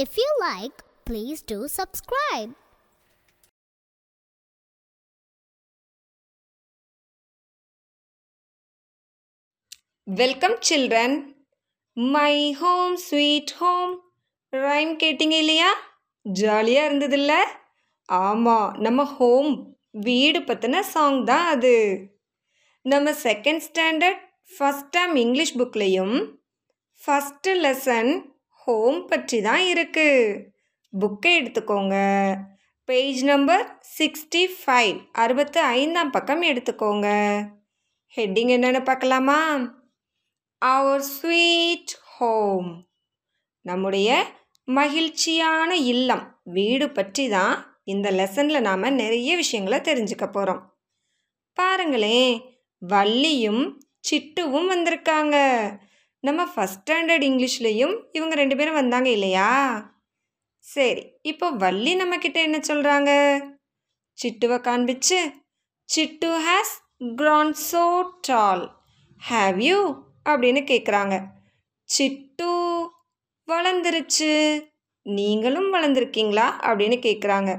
If you like, please do subscribe. Welcome children my home sweet home rhyme கேட்டிங்க இல்லையா? ஜாலியாக இருந்ததில்ல? ஆமாம் நம்ம ஹோம் வீடு பற்றின சாங் தான் அது. நம்ம second standard first time English புக்லேயும் first lesson home பற்றி தான் இருக்குது புக்கை எடுத்துக்கோங்க. பேஜ் நம்பர் சிக்ஸ்டி ஃபைவ் அறுபத்து ஐந்தாம் பக்கம் எடுத்துக்கோங்க. ஹெட்டிங் என்னென்னு பார்க்கலாமா? அவர் ஸ்வீட் ஹோம் நம்முடைய மகிழ்ச்சியான இல்லம் வீடு பற்றி தான் இந்த லெசனில் நாம் நிறைய விஷயங்களை தெரிஞ்சுக்க போகிறோம் பாருங்களேன் வள்ளியும் சிட்டுவும் வந்திருக்காங்க. நம்ம ஃபஸ்ட் ஸ்டாண்டர்ட் இங்கிலீஷ்லேயும் இவங்க ரெண்டு பேரும் வந்தாங்க இல்லையா? சரி இப்போ வள்ளி நம்மக்கிட்ட என்ன சொல்கிறாங்க சிட்டுவை காண்பிச்சு Chittu has grown so tall have you அப்படின்னு கேட்குறாங்க சிட்டு வளர்ந்துருச்சு. நீங்களும் வளர்ந்துருக்கீங்களா? அப்படின்னு கேட்குறாங்க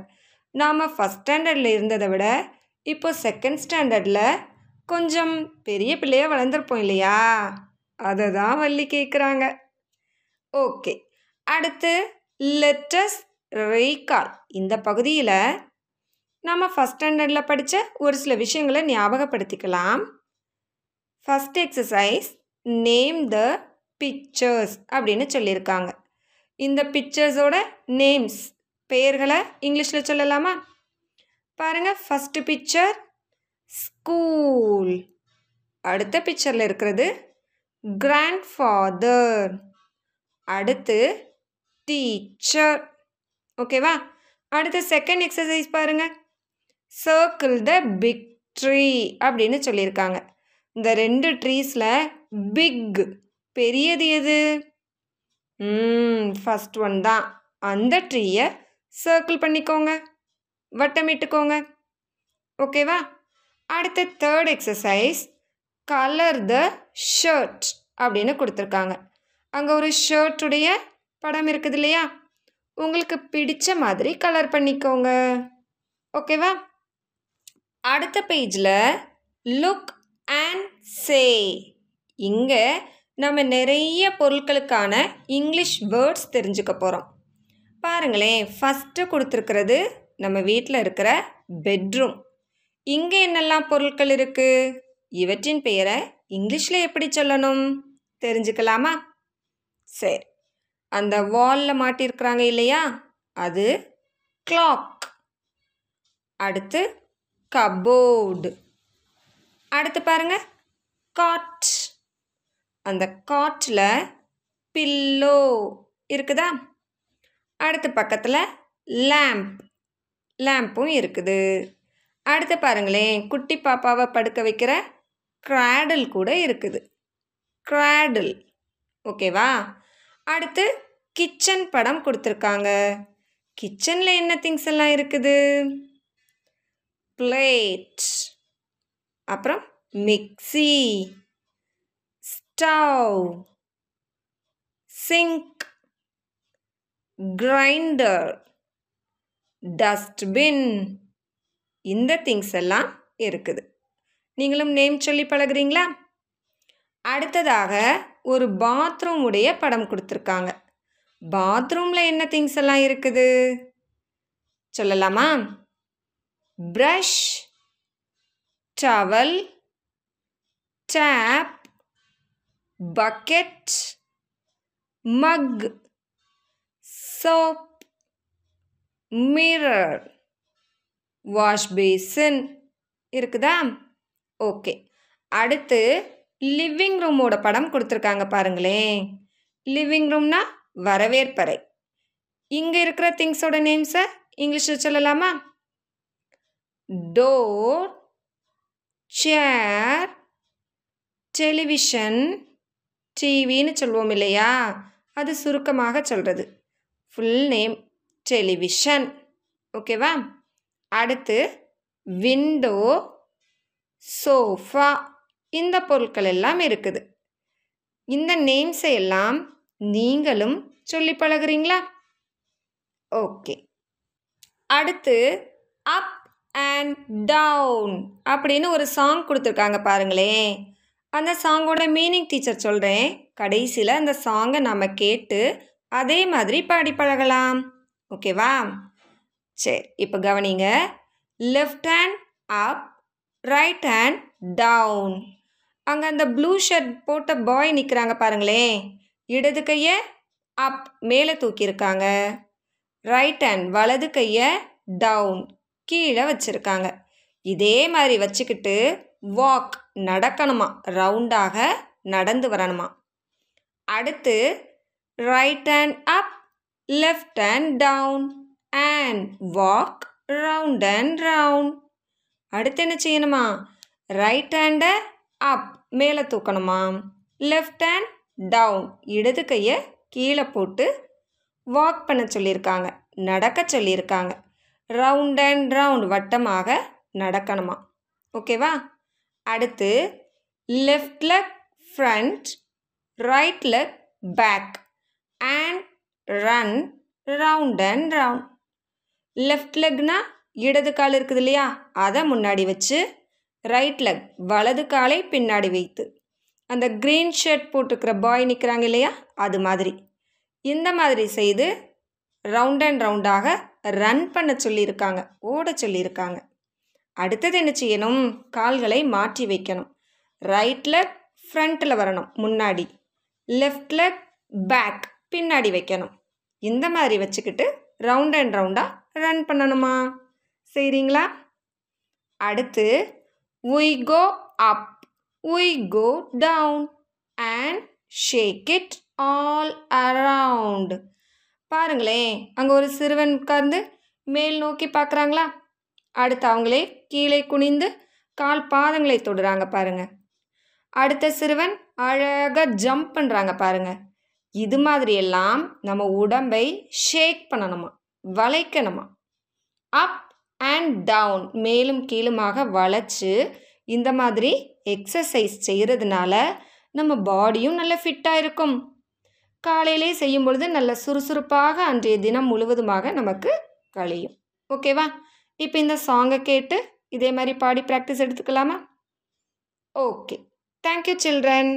நாம் ஃபஸ்ட் ஸ்டாண்டர்டில் இருந்ததை விட இப்போ செகண்ட் ஸ்டாண்டர்டில் கொஞ்சம் பெரிய பிள்ளையாக வளர்ந்துருப்போம் இல்லையா? அதை தான் வள்ளி கேட்குறாங்க ஓகே. அடுத்து லெட்டஸ் ரெய்கால் இந்த பகுதியில் நம்ம ஃபஸ்ட் ஸ்டாண்டர்டில் படித்த ஒரு சில விஷயங்களை ஞாபகப்படுத்திக்கலாம். First exercise name the pictures அப்படின்னு சொல்லியிருக்காங்க. இந்த பிக்சர்ஸோட நேம்ஸ் பெயர்களை இங்கிலீஷில் சொல்லலாமா? பாருங்கள் ஃபஸ்ட்டு பிக்சர் ஸ்கூல் அடுத்த பிக்சரில் இருக்கிறது கிராண்ட்ஃபாதர் அடுத்து டீச்சர் ஓகேவா அடுத்து செகண்ட் எக்ஸசைஸ் பாருங்கள் சர்க்கிள் த பிக் ட்ரீ அப்படின்னு சொல்லியிருக்காங்க. இந்த ரெண்டு ட்ரீஸில் பிக் பெரியது எது? ஃபஸ்ட் ஒன் தான். அந்த ட்ரீயை சர்க்கிள் பண்ணிக்கோங்க. வட்டமிட்டுக்கோங்க. ஓகேவா அடுத்த third exercise colour the shirt அப்படின்னு கொடுத்துருக்காங்க. அங்கே ஒரு ஷர்ட்டுடைய படம் இருக்குது இல்லையா? உங்களுக்கு பிடித்த மாதிரி கலர் பண்ணிக்கோங்க. ஓகேவா? அடுத்த பேஜில் லுக் அண்ட் சே இங்கே நம்ம நிறைய பொருட்களுக்கான இங்கிலீஷ் வேர்ட்ஸ் தெரிஞ்சுக்க போகிறோம் பாருங்களேன் ஃபஸ்ட்டு கொடுத்துருக்கிறது நம்ம வீட்டில் இருக்கிற பெட்ரூம் இங்கே என்னெல்லாம் பொருட்கள் இருக்குது இவற்றின் பெயரை இங்கிலீஷில் எப்படி சொல்லணும்? தெரிஞ்சுக்கலாமா? சரி. அந்த வாலில் மாட்டியிருக்கிறாங்க இல்லையா? அது கிளாக் அடுத்து கபோர்டு அடுத்து பாருங்க காட் அந்த காட்டில் பில்லோ இருக்குதா? அடுத்து பக்கத்தில் லேம்ப் லேம்பும் இருக்குது. அடுத்து பாருங்களேன் குட்டி பாப்பாவை படுக்க வைக்கிற கிராடில் கூட இருக்குது. கிராடில் ஓகேவா அடுத்து கிச்சன் படம் கொடுத்துருக்காங்க. கிச்சனில் என்ன திங்ஸ் எல்லாம் இருக்குது? பிளேட் அப்புறம் mixie stove sink grinder dustbin இந்த திங்ஸ் எல்லாம் இருக்குது. நீங்களும் நேம் சொல்லி பழகுறீங்களா? அடுத்ததாக ஒரு பாத்ரூம் உடைய படம் கொடுத்துருக்காங்க. பாத்ரூமில் என்ன திங்ஸ் எல்லாம் இருக்குது? சொல்லலாமா? Brush towel tape bucket mug soap mirror wash basin இருக்குதா? ஓகே. அடுத்து லிவிங் ரூமோட படம் கொடுத்துருக்காங்க பாருங்களேன். லிவிங் ரூம்னா வரவேற்பறை. இங்கே இருக்கிற திங்ஸோட நேம்ஸை இங்கிலீஷில் சொல்லலாமா? டோர் சேர் டெலிவிஷன் டிவின்னு சொல்லுவோம் இல்லையா? அது சுருக்கமாக சொல்கிறது ஃபுல் நேம் டெலிவிஷன் ஓகேவா அடுத்து விண்டோ சோஃபா இந்த பொருட்கள் எல்லாம் இருக்குது. இந்த நேம்ஸை எல்லாம் நீங்களும் சொல்லி பழகுறீங்களா? ஓகே. அடுத்து அப் அண்ட் டவுன் அப்படின்னு ஒரு சாங் கொடுத்துருக்காங்க பாருங்களேன். அந்த சாங்கோட மீனிங் டீச்சர் சொல்கிறேன் கடைசியில் அந்த சாங்கை நம்ம கேட்டு அதே மாதிரி பாடி பழகலாம். ஓகேவா? சரி இப்போ கவனிங்க. Left hand up right hand down அங்கே அந்த ப்ளூ ஷர்ட் போட்ட பாய் நிற்கிறாங்க பாருங்களேன் இடது கையை அப் மேலே தூக்கியிருக்காங்க. ரைட் ஹேண்ட் வலது கையை டவுன் கீழே வச்சுருக்காங்க. இதே மாதிரி வச்சுக்கிட்டு வாக் நடக்கணுமா? ரவுண்டாக நடந்து வரணுமா? அடுத்து right hand up left hand down and walk round and round அடுத்து என்ன செய்யணுமா? ரைட் ஹேண்டை அப் மேலே தூக்கணுமா? லெஃப்ட் ஹேண்ட் டவுன் இடது கையை கீழே போட்டு வாக் பண்ண சொல்லியிருக்காங்க நடக்க சொல்லியிருக்காங்க. ரவுண்ட் அண்ட் ரவுண்ட் வட்டமாக நடக்கணுமா? ஓகேவா அடுத்து left leg front right leg back and run round and round left லெக்னா இடது கால் இருக்குது இல்லையா? அதை முன்னாடி வச்சு ரைட் லெக் வலது காலை பின்னாடி வைத்து. அந்த க்ரீன் ஷர்ட் போட்டுக்கிற பாய் நிற்கிறாங்க இல்லையா? அது மாதிரி. இந்த மாதிரி செய்து ரவுண்ட் அண்ட் ரவுண்டாக ரன் பண்ண சொல்லியிருக்காங்க ஓட சொல்லியிருக்காங்க. அடுத்தது என்ன செய்யணும்? கால்களை மாற்றி வைக்கணும். ரைட் லெக் ஃப்ரண்ட்டில் வரணும் முன்னாடி. லெஃப்ட் லெக் பேக் பின்னாடி வைக்கணும். இந்த மாதிரி வச்சுக்கிட்டு ரவுண்ட் அண்ட் ரவுண்டாக ரன் பண்ணணுமா? செய்கிறீங்களா அடுத்து we go up we go down and shake it all around பாருங்களேன் அங்கே ஒரு சிறுவன் உட்கார்ந்து மேல் நோக்கி பார்க்குறாங்களா? அடுத்து அவங்களே கீழே குனிந்து கால் பாதங்களை தொடுறாங்க பாருங்க. அடுத்த சிறுவன் அழகாக ஜம்ப் பண்ணுறாங்க பாருங்க. இது மாதிரியெல்லாம் நம்ம உடம்பை ஷேக் பண்ணணுமா? வளைக்கணுமா? அப் அண்ட் டவுன் மேலும் கீழுமாக வளைச்சு இந்த மாதிரி எக்ஸசைஸ் செய்கிறதுனால நம்ம பாடியும் நல்ல ஃபிட்டாக இருக்கும் காலையிலே செய்யும் பொழுது நல்ல சுறுசுறுப்பாக அன்றைய தினம் முழுவதுமாக நமக்கு கழியும். ஓகேவா இப்போ இந்த சாங்கை கேட்டு இதே மாதிரி பாடி ப்ராக்டிஸ் எடுத்துக்கலாமா? Okay thank you children